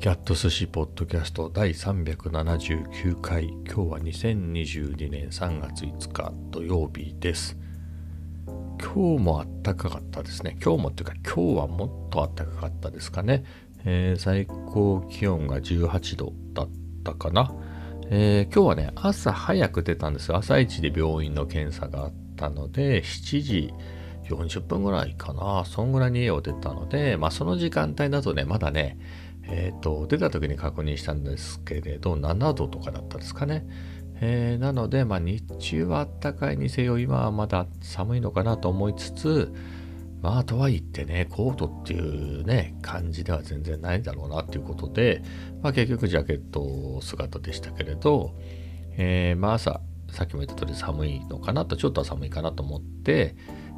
キャット寿司ポッドキャスト第379回。今日は2022年3月5日土曜日です。今日もあったかかったですね。今日もっていうか今日はもっとあったかかったですかね、えー、最高気温が18度だったかな、えー、今日はね朝早く出たんです朝一で病院の検査があったので7時40分ぐらいかな。そんぐらいに家を出たのでまあその時間帯だとねまだねえっ、ー、と、出た時に確認したんですけれど、7度とかだったですかね。えー、なので、まあ、日中は暖かいにせよ、今はまだ寒いのかなと思いつつ、まあ、とはいってね、コートっていうね、感じでは全然ないんだろうなっていうことで、まあ、結局ジャケット姿でしたけれど、えー、まあ、朝、さっきも言った通り寒いのかなと、ちょっとは寒いかなと思って、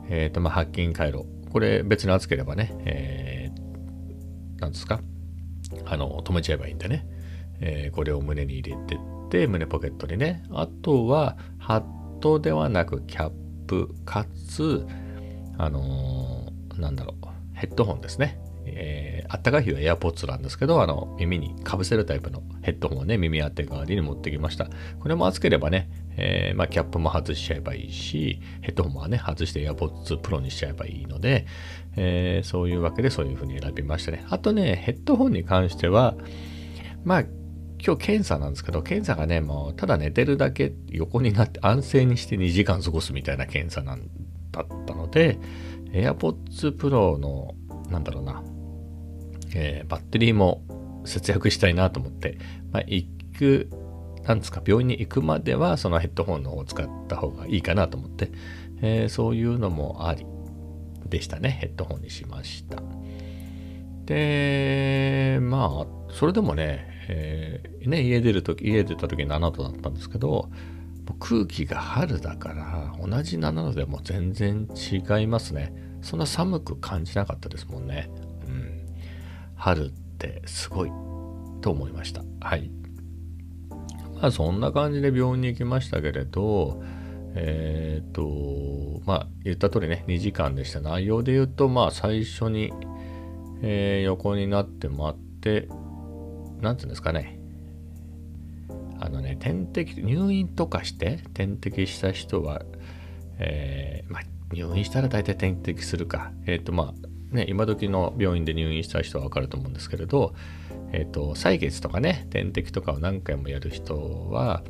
えっ、ー、と、まあ、発筋回路。これ別に暑ければね、えー、なんですか？あの止めちゃえばいいんでね、えー、これを胸に入れてって胸ポケットにね。あとはハットではなくキャップかつあのー、なんだろうヘッドホンですね。えー、あったかい日は AirPods なんですけど、あの、耳にかぶせるタイプのヘッドホンをね、耳当て代わりに持ってきました。これも暑ければね、えー、まあ、キャップも外しちゃえばいいし、ヘッドホンもね、外して AirPods Pro にしちゃえばいいので、えー、そういうわけでそういう風に選びましたね。あとね、ヘッドホンに関しては、まあ、今日検査なんですけど、検査がね、もうただ寝てるだけ横になって安静にして2時間過ごすみたいな検査なんだったので、AirPods Pro の、なんだろうな、えー、バッテリーも節約したいなと思って、まあ、行く、なんですか、病院に行くまではそのヘッドホンの方を使った方がいいかなと思って、えー、そういうのもありでしたね。ヘッドホンにしました。で、まあ、それでもね、えー、ね、家出るとき、家出た時7度だったんですけど、空気が春だから同じ7度でも全然違いますね。そんな寒く感じなかったですもんね。春ってすごいと思いました。はい。まあそんな感じで病院に行きましたけれど、えっ、と、まあ言った通りね、2時間でした。内容で言うと、まあ最初に、えー、横になって待って、なんていうんですかね。あのね、点滴、入院とかして点滴した人は、えー、まあ入院したら大体点滴するか。えっ、とまあね、今時の病院で入院した人はわかると思うんですけれど、え、ー、と、採血とかね、点滴とかを何回もやる人は、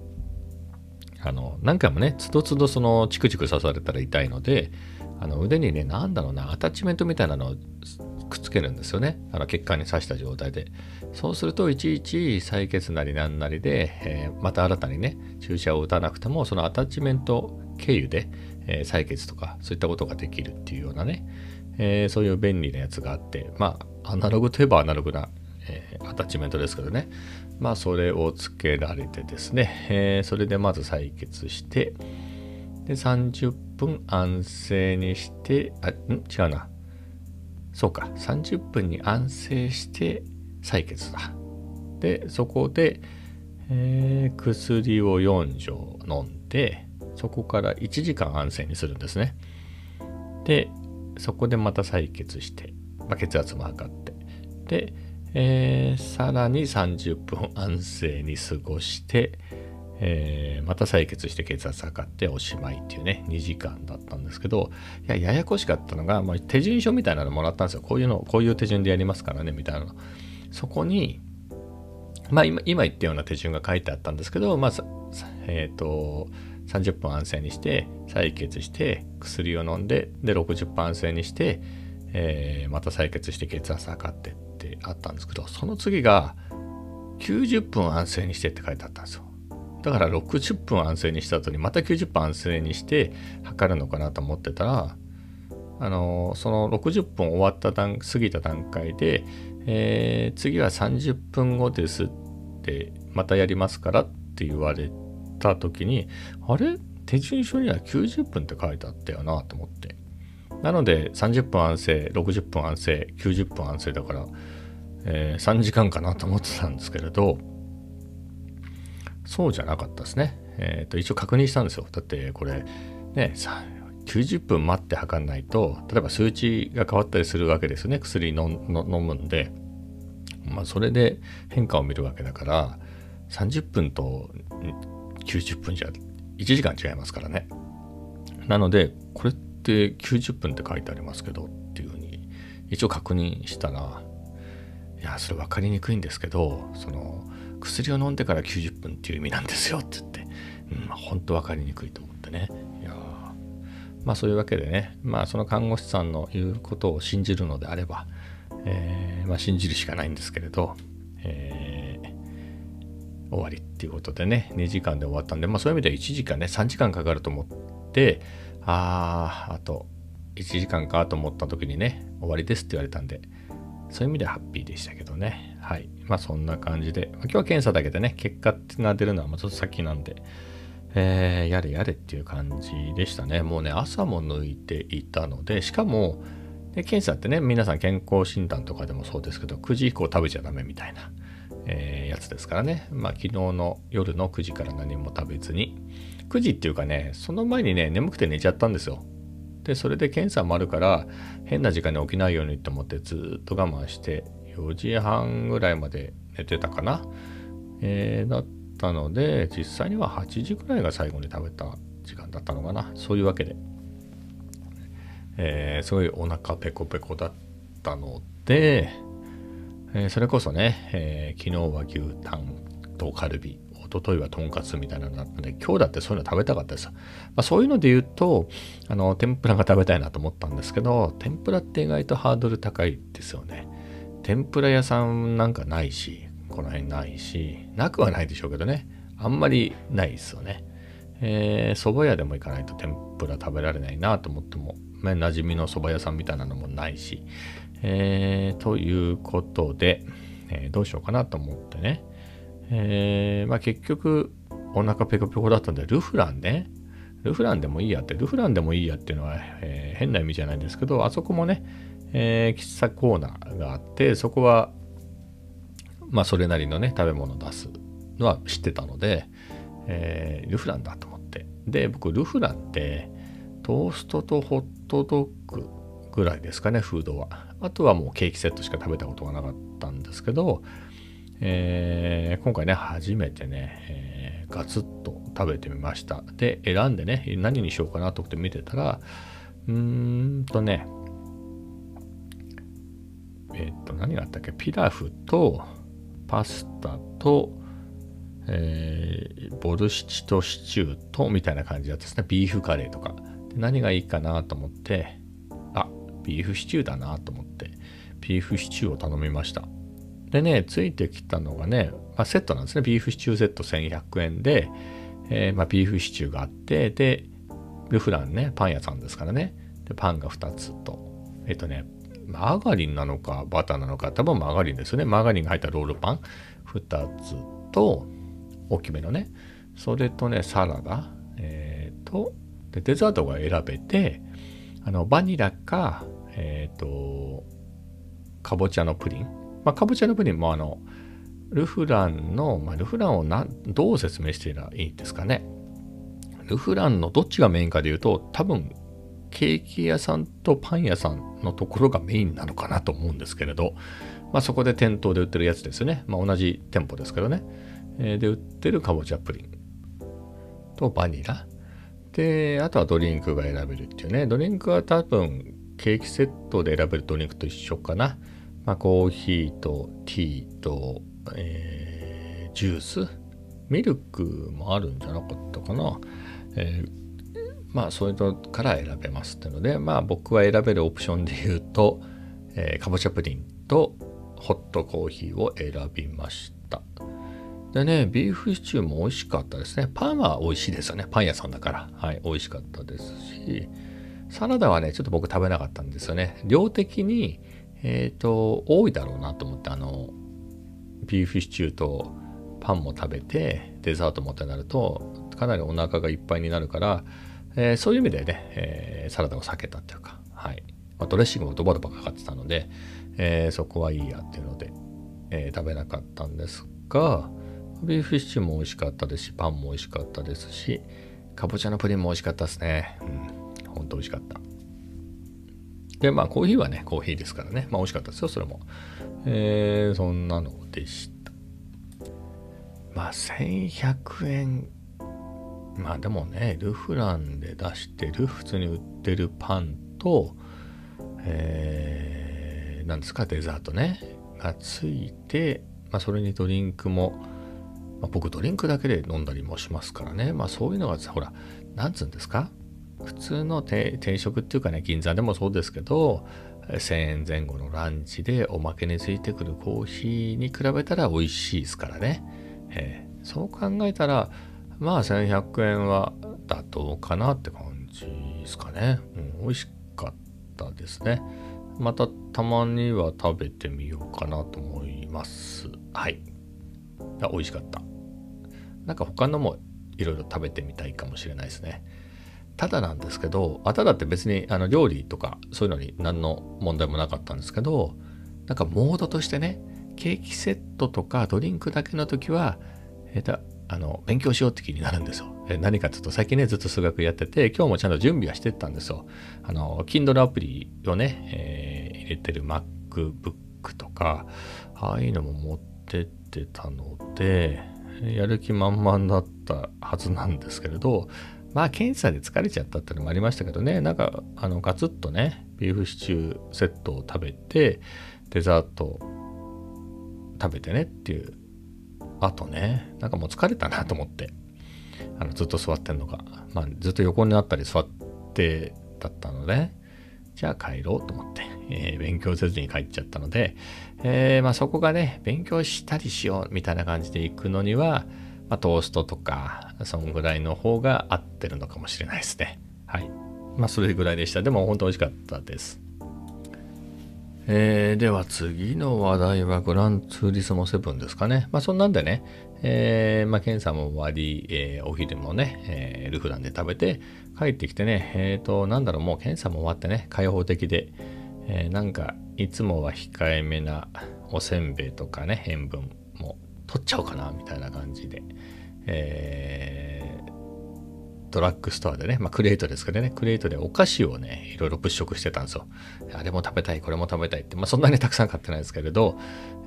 あの、何回もね、つどつどそのチクチク刺されたら痛いので、あの腕にね、なんだろうな、アタッチメントみたいなのをくっつけるんですよね。あの血管に刺した状態で。そうすると、いちいち採血なりなんなりで、えー、また新たにね、注射を打たなくても、そのアタッチメント経由で、えー、採血とか、そういったことができるっていうようなね、えー、そういう便利なやつがあって、まあ、アナログといえばアナログな、えー、アタッチメントですけどね。まあ、それをつけられてですね、えー、それでまず採血して、で、30分安静にして、あ、ん？違うな。そうか、30分に安静して採血だ。で、そこで、えー、薬を4錠飲んで、そこから1時間安静にするんですね。で、そこでまた採血して、まあ、血圧も測って、で、えー、さらに30分安静に過ごして、えー、また採血して血圧測っておしまいっていうね、2時間だったんですけど、いや、ややこしかったのが、まあ、手順書みたいなのもらったんですよ。こういうの、こういう手順でやりますからね、みたいなの。そこに、まあ今、今言ったような手順が書いてあったんですけど、まあ、えっ、ー、と、30分安静にして採血して薬を飲んでで60分安静にして、えー、また採血して血圧測ってってあったんですけどその次が90分安静にしてって書いてあったんですよ。だから60分安静にした後にまた90分安静にして測るのかなと思ってたらあのその60分終わった段過ぎた段階で、えー、次は30分後ですってまたやりますからって言われた時に、あれ？手順書には90分って書いてあったよなと思って。なので30分安静、60分安静、90分安静だから、えー、3時間かなと思ってたんですけれど、そうじゃなかったですね。えっ、ー、と、一応確認したんですよ。だってこれ、ね、90分待って測んないと、例えば数値が変わったりするわけですよね。薬飲むんで。まあ、それで変化を見るわけだから30分と90分じゃ1時間違いますからね。なのでこれって90分って書いてありますけどっていうふうに一応確認したらいやそれ分かりにくいんですけどその薬を飲んでから90分っていう意味なんですよって言って、うん、本当分かりにくいと思ってね。いやまあそういうわけでねまあその看護師さんの言うことを信じるのであれば、えー、まあ信じるしかないんですけれど、えー、終わりっていうことでね2時間で終わったんでまあそういう意味では1時間ね3時間かかると思ってあああと1時間かと思った時にね終わりですって言われたんでそういう意味ではハッピーでしたけどね。はい。まあそんな感じで、まあ、今日は検査だけでね結果が出るのはまちょっと先なんでえー、やれやれっていう感じでしたね。もうね朝も抜いていたのでしかもで検査ってね皆さん健康診断とかでもそうですけど9時以降食べちゃダメみたいな、えー、やつですからね。まあ昨日の夜の9時から何も食べずに。9時っていうかねその前にね眠くて寝ちゃったんですよ。でそれで検査もあるから変な時間に起きないようにと思ってずっと我慢して4時半ぐらいまで寝てたかな、えー、だったので実際には8時ぐらいが最後に食べた時間だったのかな。そういうわけで、えー、すごいお腹ペコペコだったので、えー、それこそね、え昨日は牛タンとカルビ一昨日はとんかつみたいなのだったので、今日だってそういうの食べたかったです。まあ、そういうので言うと、あの、天ぷらが食べたいなと思ったんですけど、天ぷらって意外とハードル高いですよね。天ぷら屋さんなんかないし、この辺ないし、なくはないでしょうけどね。あんまりないですよね。えー、蕎麦屋でも行かないと天ぷら食べられないなと思っても、まあ、馴染みの蕎麦屋さんみたいなのもないし、えー、ということで、えー、どうしようかなと思ってね、えー、まあ、結局お腹ペコペコだったんでルフランね。ルフランでもいいやって。ルフランでもいいやっていうのは、えー、変な意味じゃないんですけどあそこもね、えー、喫茶コーナーがあってそこはまあそれなりのね食べ物を出すのは知ってたので、えー、ルフランだと思って。で僕ルフランってトーストとホットドッグぐらいですかねフードはあとはもうケーキセットしか食べたことがなかったんですけどえー、今回ね、初めてね、えー、ガツッと食べてみました。で、選んでね、何にしようかなと思って見てたら、うーんとね、えっ、と、何があったっけ？ピラフと、パスタと、えー、ボルシチとシチューと、みたいな感じだったですね。ビーフカレーとか。で何がいいかなと思って、ビーフシチューだなと思って、ビーフシチューを頼みました。でね、ついてきたのがね、まあ、セットなんですね。ビーフシチューセット1100円で、えー、まあ、ビーフシチューがあって、で、ルフランね、パン屋さんですからね。で、パンが2つと、えっ、とね、マーガリンなのかバターなのか、多分マーガリンですよね。マーガリンが入ったロールパン2つと、大きめのね、それとね、サラダ、えっ、ー、と、で、デザートが選べて、あの、バニラか、えっ、ー、と、かぼちゃのプリンまあ、かぼちゃのプリンもあの、ルフランの、まあ、ルフランをなどう説明していればいいですかね。ルフランのどっちがメインかで言うと、多分、ケーキ屋さんとパン屋さんのところがメインなのかなと思うんですけれど、まあ、そこで店頭で売ってるやつですね。まあ、同じ店舗ですけどね。え、で、売ってるかぼちゃプリンとバニラ。で、あとはドリンクが選べるっていうね。ドリンクは多分、ケーキセットで選べるドリンクと一緒かな。まあ、コーヒーとティーと、えー、ジュースミルクもあるんじゃなかったかな、えー、まあそういうのから選べますっていうのでまあ僕は選べるオプションで言うと、えー、かぼちゃプリンとホットコーヒーを選びましでねビーフシチューも美味しかったですね。パンは美味しいですよね。パン屋さんだから。はい美味しかったですし。サラダはねちょっと僕食べなかったんですよね。量的にえっ、ー、と、多いだろうなと思って、あの、ビーフシチューとパンも食べて、デザートもってなると、かなりお腹がいっぱいになるから、えー、そういう意味でね、えー、サラダを避けたっていうか、はい。まあ、ドレッシングもドバドバかかってたので、え、そこはいいやっていうので、え食べなかったんですが、ビーフシチューも美味しかったですし、パンも美味しかったですし、かぼちゃのプリンも美味しかったですね。うん、ほんと美味しかった。で、まあコーヒーはね、コーヒーですからね。まあ美味しかったですよ、それも。えー、そんなのでした。まあ1100円。まあでもね、ルフランで出してる、普通に売ってるパンと、えー、なんですか、デザートね、がついて、まあそれにドリンクも、まあ、僕ドリンクだけで飲んだりもしますからね。まあそういうのが、ほら、なんつうんですか？普通の定食っていうかね、銀座でもそうですけど、1000円前後のランチでおまけについてくるコーヒーに比べたら美味しいですからね。えー、そう考えたら、まあ1100円は妥当かなって感じですかね。うん、美味しかったですね。またたまには食べてみようかなと思います。はい。美味しかった。なんか他のもいろいろ食べてみたいかもしれないですね。ただなんですけど、あただって別にあの料理とかそういうのに何の問題もなかったんですけど、なんかモードとしてね、ケーキセットとかドリンクだけの時は、えー、あの勉強しようって気になるんですよ。え何かというと最近ねずっと数学やってて今日もちゃんと準備はしてったんですよ。あの Kindle アプリをね、えー、入れてる MacBook とかああいうのも持ってってたのでやる気満々だったはずなんですけれどまあ検査で疲れちゃったっていうのもありましたけどね。なんかあのガツッとねビーフシチューセットを食べてデザート食べてねっていうあとね。なんかもう疲れたなと思って。あのずっと座ってんのが、まあ、ずっと横になったり座ってだったのでじゃあ帰ろうと思って、えー、勉強せずに帰っちゃったので、えー、まあ、そこがね勉強したりしようみたいな感じで行くのにはまあ、トーストとか、そんぐらいの方が合ってるのかもしれないですね。はい。まあ、それぐらいでした。でも、本当美味しかったです。えー、では次の話題はグランツーリスモ7ですかね。まあそんなんでね、えー、まあ検査も終わり、えー、お昼もね、えー、ルフランで食べて帰ってきてね、えっ、と、なんだろう、もう検査も終わってね、開放的で、えー、なんかいつもは控えめなおせんべいとかね、塩分も取っちゃおうかなみたいな感じで、えー、ドラッグストアでね、まあ、クレートですけどね、クレートでお菓子をね、いろいろ物色してたんですよ。あれも食べたい、これも食べたいって、まあ、そんなにたくさん買ってないですけれど、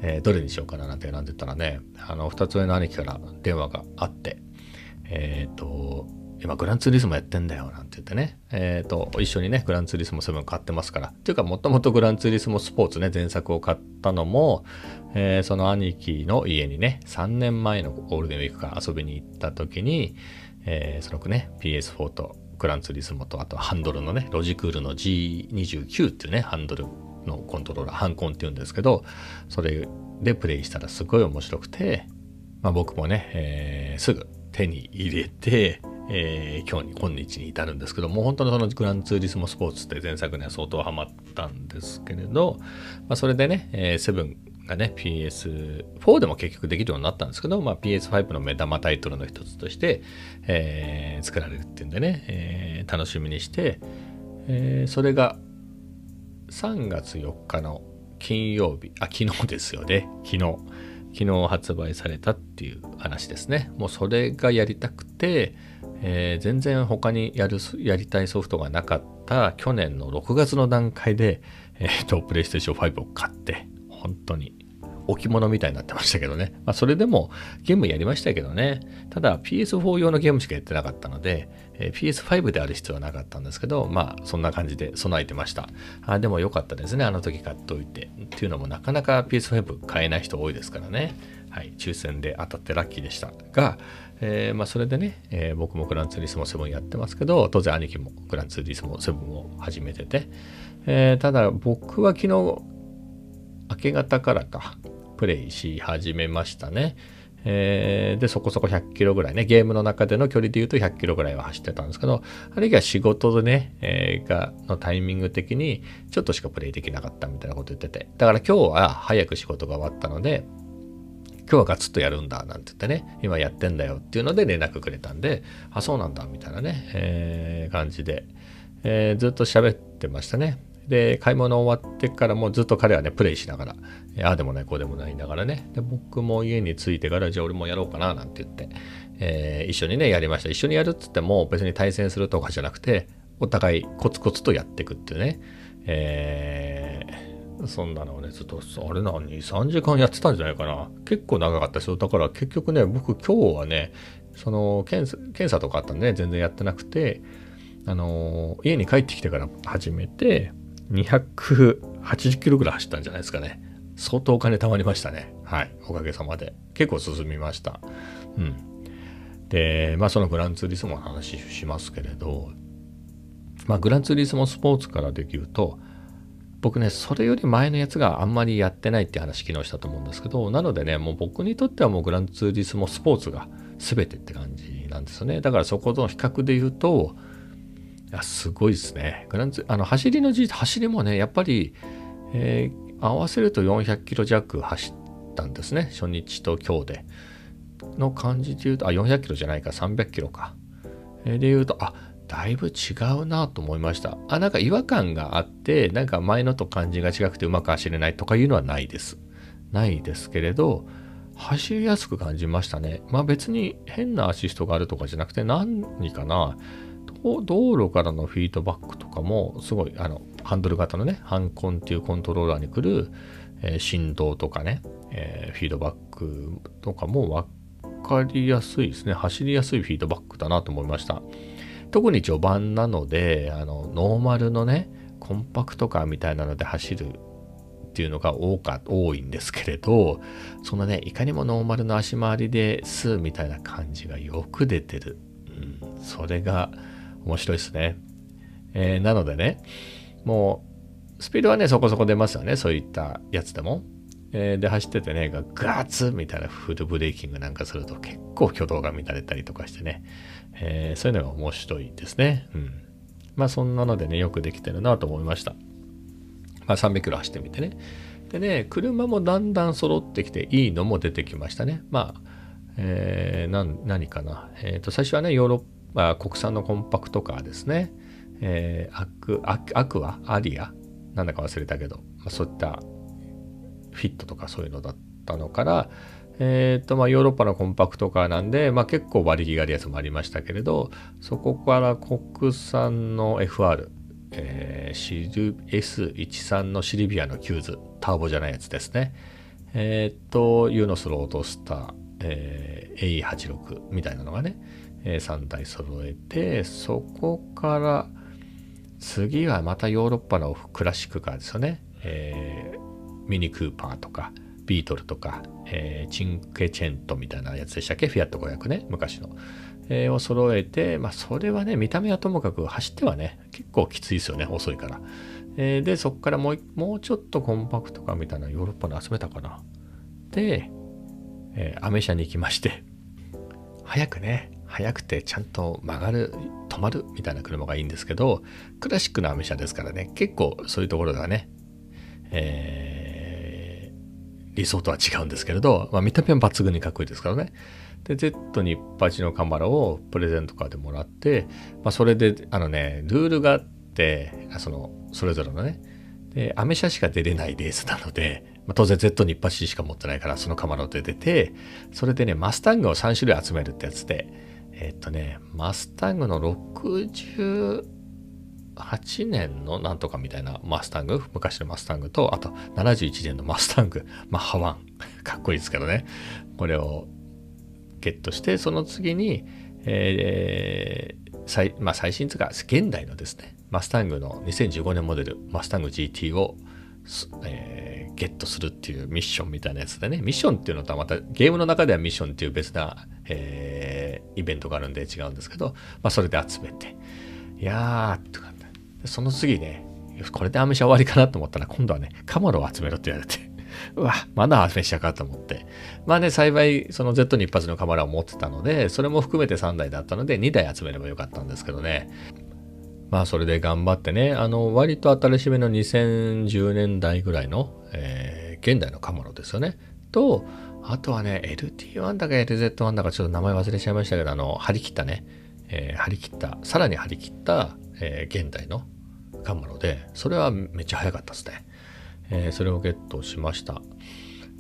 えー、どれにしようかななんて選んでたらね、あの、二つ上の兄貴から電話があって、えっ、ー、と、今グランツーリスモやってんだよなんて言ってね、えっ、ー、と、一緒にね、グランツーリスモ7買ってますから。っていうか、もともとグランツーリスモスポーツね、前作を買ったのも、えー、その兄貴の家にね、3年前のゴールデンウィークから遊びに行った時に、えー、そのね、PS4 とグランツーリスモと、あとハンドルのね、ロジクールの G29 っていうね、ハンドルのコントローラー、ハンコンっていうんですけど、それでプレイしたらすごい面白くて、まあ僕もね、えー、すぐ手に入れて、えー、今日に今日に至るんですけども本当にそのグランツーリスモスポーツって前作には相当ハマったんですけれど、まあ、それでね、えー、セブンがね PS4 でも結局できるようになったんですけど、まあ、PS5 の目玉タイトルの一つとして、えー、作られるっていうんでね、えー、楽しみにして、えー、それが3月4日の金曜日あ昨日ですよね。昨日。昨日発売されたっていう話ですね。もうそれがやりたくてえー、全然他にやるやりたいソフトがなかった去年の6月の段階で、えーと、プレイステーション5を買って本当に置物みたいになってましたけどね。まあ、それでもゲームやりましたけどね。ただ PS4 用のゲームしかやってなかったので、えー、PS5 である必要はなかったんですけど、まあそんな感じで備えてました。あでも良かったですね。あの時買っておいて。っていうのもなかなか PS5 買えない人多いですからね。はい、抽選で当たってラッキーでしたが、えー、まあ、それでね、えー、僕もグランツーリスモ7やってますけど、当然兄貴もグランツーリスモ7を始めてて、えー、ただ僕は昨日、明け方からか、プレイし始めましたね。えー、で、そこそこ100キロぐらいね、ゲームの中での距離で言うと100キロぐらいは走ってたんですけど、あるいは仕事でね、えー、が、のタイミング的にちょっとしかプレイできなかったみたいなこと言ってて、だから今日は早く仕事が終わったので、今日はガツッとやるんだなんて言ってね、今やってんだよっていうので連絡くれたんで、あ、そうなんだみたいなね、えー、感じで、えー、ずっと喋ってましたね。で、買い物終わってからもずっと彼はね、プレイしながら、ああでもない、こうでもないんだからね。で、僕も家に着いてから、じゃあ俺もやろうかななんて言って、えー、一緒にね、やりました。一緒にやるっつっても別に対戦するとかじゃなくて、お互いコツコツとやっていくっていうね、えー、そんなのをね、ずっと、あれな、2、3時間やってたんじゃないかな。結構長かったですよ。だから結局ね、僕今日はね、その検査検査とかあったんで、ね、全然やってなくて、あのー、家に帰ってきてから始めて、280キロぐらい走ったんじゃないですかね。相当お金貯まりましたね。はい。おかげさまで。結構進みました。うん。で、まあそのグランツーリスモの話しますけれど、まあグランツーリスモスポーツからできると、僕ね、それより前のやつがあんまりやってないって話昨日したと思うんですけど、なのでね、もう僕にとってはもうグランツーリスモスポーツが全てって感じなんですね。だからそことの比較で言うと、いやすごいですね。グランツあの走りのじ走りもね、やっぱり、えー、合わせると400キロ弱走ったんですね。初日と今日で。の感じで言うと、あ、400キロじゃないか、300キロか。えー、で言うと、あ、だいぶ違うなと思いました。あ、なんか違和感があって、なんか前のと感じが違くてうまく走れないとかいうのはないです。ないですけれど、走りやすく感じましたね。まあ別に変なアシストがあるとかじゃなくて何かな道路からのフィードバックとかもすごいあのハンドル型のねハンコンっていうコントローラーに来る、えー、振動とかね、えー、フィードバックとかも分かりやすいですね走りやすいフィードバックだなと思いました特に序盤なのであのノーマルのねコンパクトカーみたいなので走るっていうのが多か多いんですけれどそのねいかにもノーマルの足回りですみたいな感じがよく出てる、うん、それが面白いですね、えー、なのでねもうスピードはねそこそこ出ますよねそういったやつでも、え、で走っててねガツみたいなフルブレーキングなんかすると結構挙動が乱れたりとかしてね、えー、そういうのが面白いですねうんまあそんなのでねよくできてるなと思いましたまあ、300キロ走ってみてね。でね、車もだんだん揃ってきていいのも出てきましたね。まあ、えー、何かな。えっ、ー、と、最初はね、ヨーロッパ、国産のコンパクトカーですね。えー、アク、アアクア、アリア、なんだか忘れたけど、まあ、そういったフィットとかそういうのだったのから、え、ー、と、まあ、ヨーロッパのコンパクトカーなんで、まあ、結構馬力があるやつもありましたけれど、そこから国産の FR、えー、S13 のシリビアのキューズ、ターボじゃないやつですね。えー、っと、ユーノスロードスター、えー、A86 みたいなのがね、えー、3台揃えて、そこから次はまたヨーロッパのクラシックカーですよね。えー、ミニクーパーとか、ビートルとか、えー、チンケチェントみたいなやつでしたっけ？フィアット500ね、昔の。えー、を揃えて、まあ、それはね、見た目はともかく走ってはね、結構きついですよね、遅いから。えー、で、そこからもうもうちょっとコンパクトかみたいなヨーロッパで集めたかな。で、えー、アメ車に行きまして、早くね、速くてちゃんと曲がる、止まるみたいな車がいいんですけど、クラシックなアメ車ですからね、結構そういうところではね、えー、理想とは違うんですけれど、まあ、見た目は抜群にかっこいいですからね。で、Z にチのカメラをプレゼントカーでもらって、まあ、それで、あのね、ルールがあって、その、それぞれのね、で、アメ車しか出れないレースなので、まあ、当然 Z に一発しか持ってないから、そのカメラで出て、それでね、マスタングを3種類集めるってやつで、え、っとね、マスタングの6 8年のなんとかみたいなマスタング、昔のマスタングと、あと71年のマスタング、マッハ1、かっこいいですけどね、これをゲットしてその次に、えー最まあ、最新とか現代のですねマスタングの2015年モデルマスタング GT を、えー、ゲットするっていうミッションみたいなやつでね。ミッションっていうのとはまたゲームの中ではミッションっていう別な、えー、イベントがあるんで違うんですけど、まあ、それで集めて。いやーとかその次ねこれでアメ車終わりかなと思ったら今度はねカマロを集めろって言われて うわ、まだアメシアかと思って。まあね、幸い、その Z に一発のカメラを持ってたので、それも含めて3台だったので、2台集めればよかったんですけどね。まあ、それで頑張ってね、あの、割と新しめの2010年代ぐらいの、えー、現代のカメラですよね。と、あとはね、LT1 だか LZ1 だかちょっと名前忘れちゃいましたけど、あの、張り切ったね、えー、張り切った、さらに張り切った、えー、現代のカメラで、それはめっちゃ早かったですね。えー、それをゲットしました。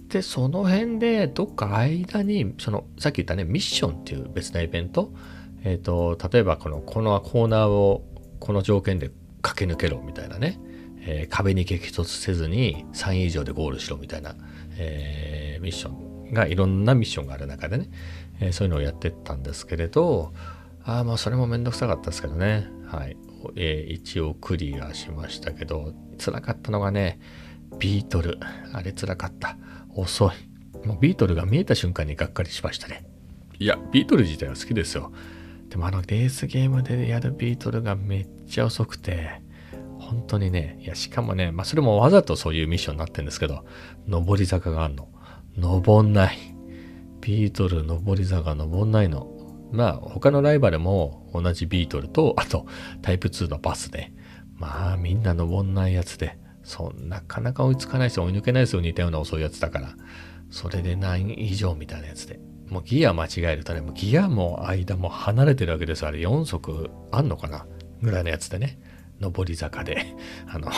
で、その辺で、どっか間に、その、さっき言ったね、ミッションっていう別なイベント、えっ、ー、と、例えばこの、このコーナーをこの条件で駆け抜けろみたいなね、えー、壁に激突せずに3位以上でゴールしろみたいな、えー、ミッションがいろんなミッションがある中でね、えー、そういうのをやってったんですけれどあまあそれもめんどくさかったですけどね。はい、えー、一応クリアしましたけど辛かったのがねビートルあれ辛かった遅いもうビートルが見えた瞬間にがっかりしましたねいやビートル自体は好きですよでもあのレースゲームでやるビートルがめっちゃ遅くて本当にね、いや、しかもね、まあ、それもわざとそういうミッションになってるんですけど、上り坂があるの。登んない。ビートル上り坂登んないの。まあ、他のライバルも同じビートルと、あと、タイプ2のバスで、まあ、みんな登んないやつで、そんなかなか追いつかないし追い抜けないですよ、似たような遅いやつだから。それで何以上みたいなやつで。もうギア間違えるとね、もうギアも間も離れてるわけです。あれ4足あんのかなぐらいのやつでね。上り坂で、あの、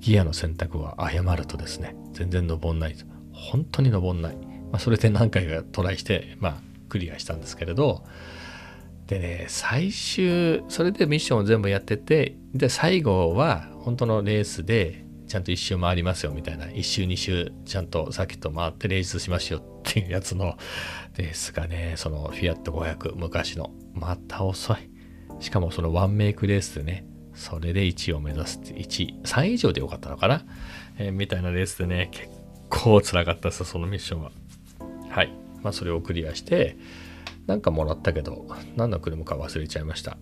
ギアの選択を誤るとですね、全然登んない。本当に登んない。まあ、それで何回かトライして、まあ、クリアしたんですけれど、でね、最終、それでミッションを全部やってて、で、最後は、本当のレースで、ちゃんと一周回りますよみたいな、一周二周、ちゃんとサーキット回ってレースしますよっていうやつの レースがね、そのフィアット500、昔の、また遅い。しかもそのワンメイクレースでね、それで1位を目指すって、1位、3以上でよかったのかな、えー、みたいなレースでね、結構辛かったですそのミッションは。はい。まあ、それをクリアして、なんかもらったけど、何の車か忘れちゃいました。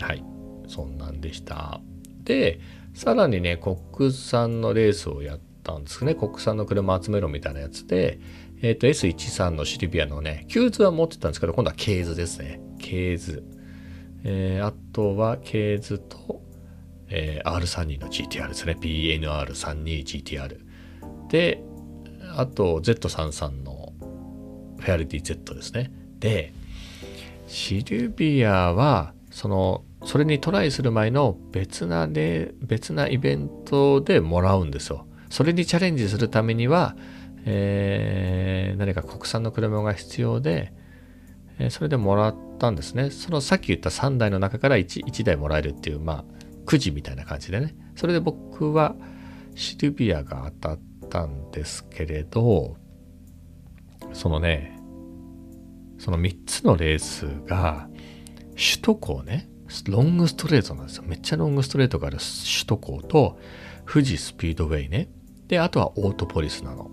はい。そんなんでした。で、さらにね、国産のレースをやったんですね。国産の車集めろみたいなやつで、えっ、ー、と、S13 のシルビアのね、 Q's は持ってたんですけど、今度は K'sですね。 K's。えー、あとは K's と、えー、R32 の GTR ですね。PNR32GTR。で、あと Z33 のフェアリティ Z ですね。で、シルビアは、その、それにトライする前の別なで、別なイベントでもらうんですよ。それにチャレンジするためには、えー、何か国産の車が必要で、えー、それでもらったんですね。そのさっき言った3台の中から 1, 1台もらえるっていう、まあ、くじみたいな感じでね。それで僕はシルビアが当たったんですけれど、そのね、その3つのレースが、首都高ね、ロングストレートなんですよ。めっちゃロングストレートがある首都高と、富士スピードウェイね。で、あとはオートポリスなの。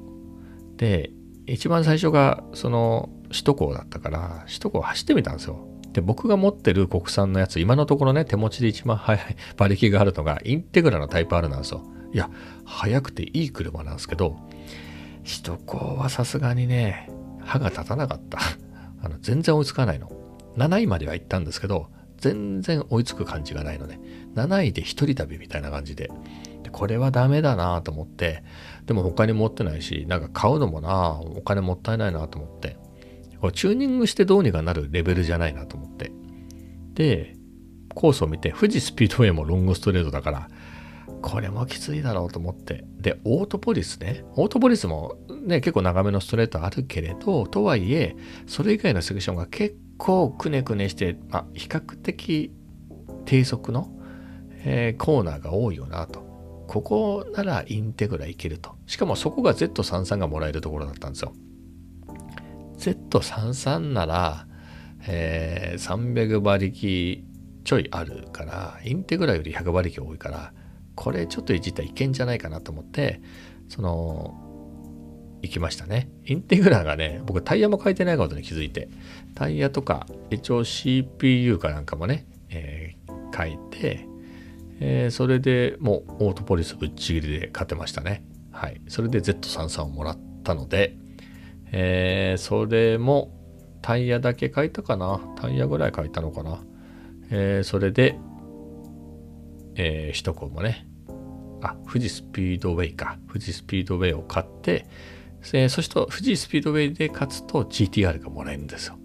で、一番最初がその首都高だったから、首都高走ってみたんですよ。で、僕が持ってる国産のやつ、今のところね、手持ちで一番速い馬力があるのが、インテグラのタイプ R なんですよ。いや、速くていい車なんですけど、首都高はさすがにね、歯が立たなかった。あの、全然追いつかないの。7位までは行ったんですけど、全然追いつく感じがないのね。7位で一人旅みたいな感じで。でこれはダメだなと思って、でも他に持ってないし、なんか買うのもなお金もったいないなと思って、これチューニングしてどうにかなるレベルじゃないなと思って。で、コースを見て、富士スピードウェイもロングストレートだから、これもきついだろうと思って。で、オートポリスね。オートポリスもね、結構長めのストレートあるけれど、とはいえ、それ以外のセクションが結構くねくねして、まあ、比較的低速の、えー、コーナーが多いよなと。ここならインテグラいけると。しかもそこが Z33 がもらえるところだったんですよ。Z33 なら、えー、300馬力ちょいあるから、インテグラより100馬力多いから、これちょっといじったらいけんじゃないかなと思って、その、行きましたね。インテグラがね、僕タイヤも変えてないことに気づいて、タイヤとか、一応 CPU かなんかもね、えー、変えて、えー、それでもうオートポリスぶっちぎりで勝てましたね。はい。それで Z33 をもらったので、えー、それもタイヤだけ書いたかなタイヤぐらい書いたのかなえー、それで、えー、首都高もね、あ、富士スピードウェイか。富士スピードウェイを買って、えー、そして富士スピードウェイで勝つと GTR がもらえるんですよ。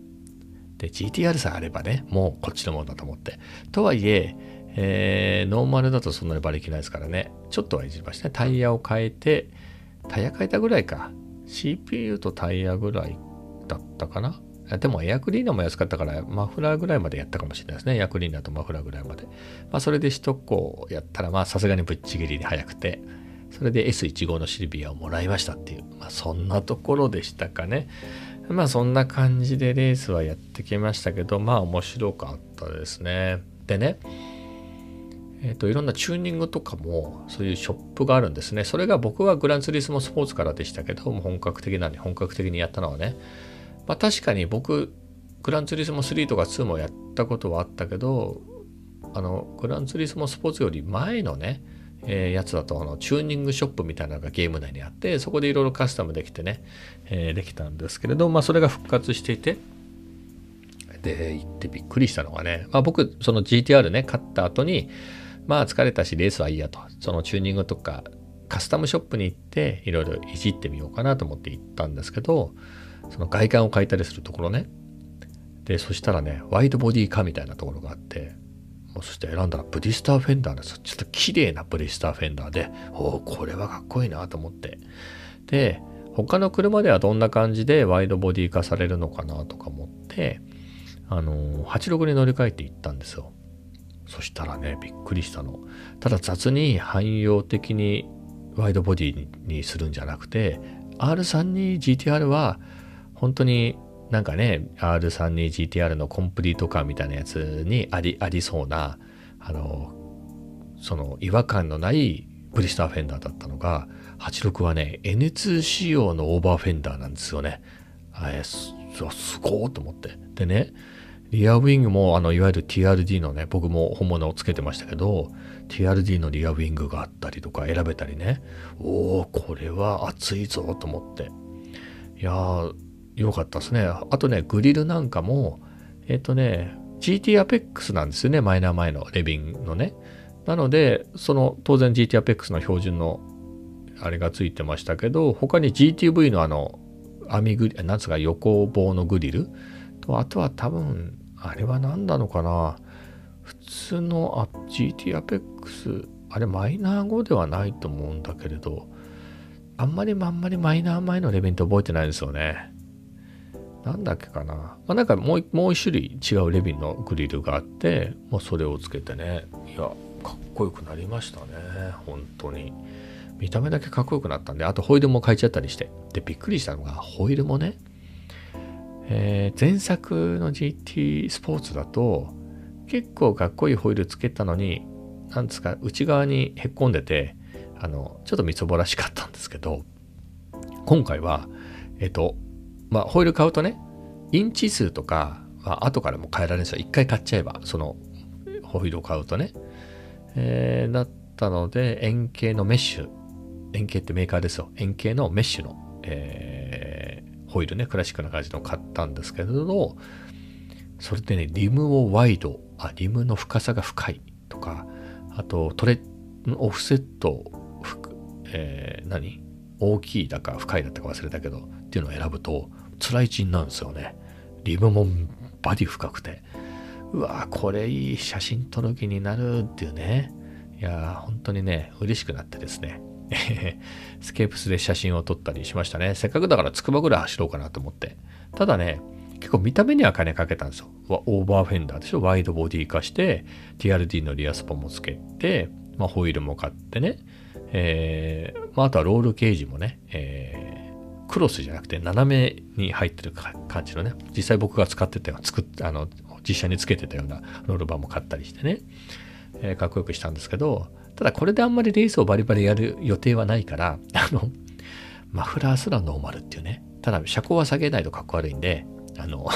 で、GTR さえあればね、もうこっちのものだと思って。とはいえ、えー、ノーマルだとそんなに馬力ないですからね、ちょっとはいじりましたね。タイヤを変えて、タイヤ変えたぐらいか。CPU とタイヤぐらいだったかなでもエアクリーナーも安かったからマフラーぐらいまでやったかもしれないですね。エアクリーナーとマフラーぐらいまで。まあそれで一個やったらまあさすがにぶっちぎりに早くて、それで S15 のシルビアをもらいましたっていう、まあそんなところでしたかね。まあそんな感じでレースはやってきましたけど、まあ面白かったですね。でね、えーと、いろんなチューニングとかもそういうショップがあるんですね。それが僕はグランツーリスモスポーツからでしたけども本格的なに本格的にやったのはね、まあ、確かに僕グランツーリスモ3とか2もやったことはあったけどあのグランツーリスモスポーツより前のね、えー、やつだとあのチューニングショップみたいなのがゲーム内にあってそこでいろいろカスタムできてね、えー、できたんですけれど、まあ、それが復活していてで行ってびっくりしたのがね、まあ、僕その GTR ね買った後にまあ疲れたしレースはいいやとそのチューニングとかカスタムショップに行っていろいろいじってみようかなと思って行ったんですけどその外観を変えたりするところね。でそしたらねワイドボディカーみたいなところがあってもうそして選んだらブリスターフェンダーですちょっと綺麗なブリスターフェンダーでおおこれはかっこいいなと思って。で他の車ではどんな感じでワイドボディ化されるのかなとか思ってあの86に乗り換えていったんですよ。そしたらねびっくりしたの。ただ雑に汎用的にワイドボディにするんじゃなくて R32GTR は本当になんかね R32GTR のコンプリートカーみたいなやつにありありそうなあのその違和感のないブリスターフェンダーだったのが86はね N2 仕様のオーバーフェンダーなんですよね。あすすごーと思って。でねリアウィングもあのいわゆる TRD のね僕も本物をつけてましたけど TRD のリアウィングがあったりとか選べたりねおおこれは熱いぞと思っていやーよかったですね。あとねグリルなんかもえっ、ー、とね GT アペックスなんですよね。マイナー前のレビンのね。なのでその当然 GT アペックスの標準のあれがついてましたけど他に GTV のあの網グリなんつうか横棒のグリル？とあとは多分あれは何なのかな？普通の GT アペックスあれマイナー5ではないと思うんだけれどあんまりあんまりマイナー前のレベント覚えてないんですよね。なんだっけかな、まあ、なんかもうもう一種類違うレビンのグリルがあってもうそれをつけてね。いやかっこよくなりましたね。本当に。見た目だけかっこよくなったんであとホイールも変えちゃったりして。でびっくりしたのがホイールもねえー、前作の GT スポーツだと結構かっこいいホイールつけたのになんですか内側にへっこんでてあのちょっとみつぼらしかったんですけど今回はえっ、とまあホイール買うとねインチ数とかは後からも変えられるんですよ。一回買っちゃえばそのホイールを買うとね、えー、だったので円形のメッシュ。円形ってメーカーですよ。円形のメッシュの、えーホイールね、クラシックな感じの買ったんですけれど、それでね、リムをワイド、あ、リムの深さが深いとか、あとトレ、オフセット、えー、何？大きいだか深いだったか忘れたけど、っていうのを選ぶと、辛い位置になんですよね。リムもバディ深くて、うわこれいい写真撮る気になるっていうね。いやー、本当にね、嬉しくなってですね。スケープスで写真を撮ったりしましたね。せっかくだからつくばぐらい走ろうかなと思って。ただね、結構見た目には金かけたんですよ。オーバーフェンダーでしょワイドボディ化して、TRD のリアスポもつけて、まあ、ホイールも買ってね、えーまあ、あとはロールケージもね、えー、クロスじゃなくて斜めに入ってる感じのね、実際僕が使ってたような、作っあの、実写につけてたようなロールバも買ったりしてね、えー、かっこよくしたんですけど、ただこれであんまりレースをバリバリやる予定はないから、あの、マフラーすらノーマルっていうね。ただ車高は下げないとかっこ悪いんで、あの、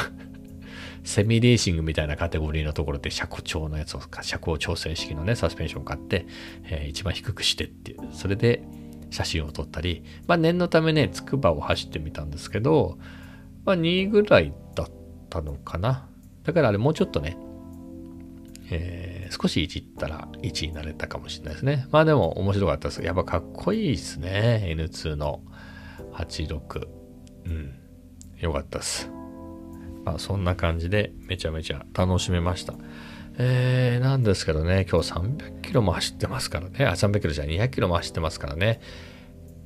セミレーシングみたいなカテゴリーのところで車高調のやつを、車高調整式のね、サスペンションを買って、えー、一番低くしてっていう、それで写真を撮ったり、まあ念のためね、つくばを走ってみたんですけど、まあ2位ぐらいだったのかな。だからあれもうちょっとね、えー、少しいじったら1位になれたかもしれないですね。まあでも面白かったです。やっぱかっこいいですね。N2 の86。うん。よかったです。まあそんな感じでめちゃめちゃ楽しめました。えー、なんですけどね、今日300キロも走ってますからね。あ、300キロじゃ200キロも走ってますからね。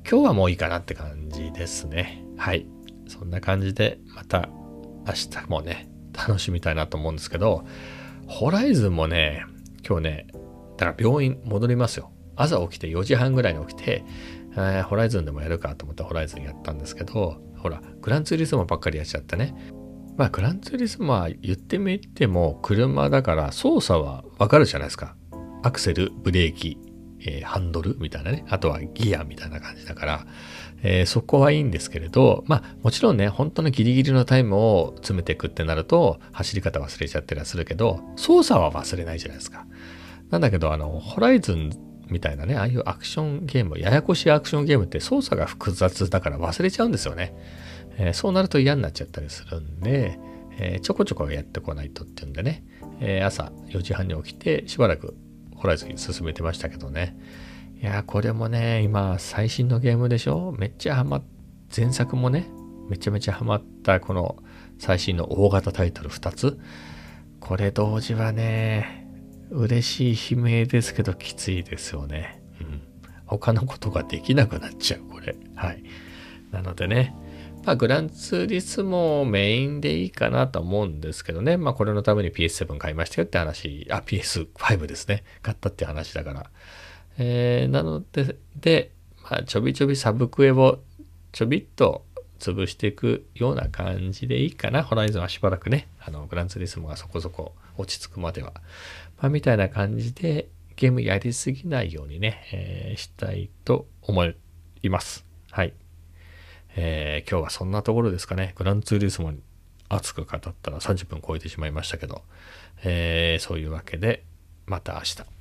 今日はもういいかなって感じですね。はい。そんな感じでまた明日もね、楽しみたいなと思うんですけど、ホライズンもね、今日ね、だから病院戻りますよ。朝起きて4時半ぐらいに起きて、え、ホライズンでもやるかと思ってホライズンやったんですけど、ほら、グランツーリスモばっかりやっちゃってね。まあ、グランツーリスモは言ってみても車だから操作はわかるじゃないですか。アクセル、ブレーキ、えー、ハンドルみたいなね。あとはギアみたいな感じだから、えー、そこはいいんですけれど、まあもちろんね、本当のギリギリのタイムを詰めていくってなると、走り方忘れちゃったりはするけど、操作は忘れないじゃないですか。なんだけど、あの、ホライズンみたいなね、ああいうアクションゲーム、ややこしいアクションゲームって操作が複雑だから忘れちゃうんですよね。えー、そうなると嫌になっちゃったりするんで、えー、ちょこちょこやってこないとっていうんでね、えー、朝4時半に起きてしばらくホライズン進めてましたけどね。いや、これもね、今最新のゲームでしょめっちゃハマ、前作もね、めちゃめちゃハマったこの最新の大型タイトル2つ。これ同時はね、嬉しい悲鳴ですけどきついですよね。うん。他のことができなくなっちゃう、これ。はい。なのでね、まあ、グランツーリスモメインでいいかなと思うんですけどね。まあ、これのために PS7 買いましたよって話、あ、PS5 ですね。買ったって話だから。えー、なので、で、まあ、ちょびちょびサブクエをちょびっと潰していくような感じでいいかな。ホライゾンはしばらくね、あの、グランツーリスモがそこそこ落ち着くまでは。まあ、みたいな感じで、ゲームやりすぎないようにね、えー、したいと思います。はい。えー、今日はそんなところですかね。グランツーリスモに熱く語ったら30分超えてしまいましたけど、えー、そういうわけで、また明日。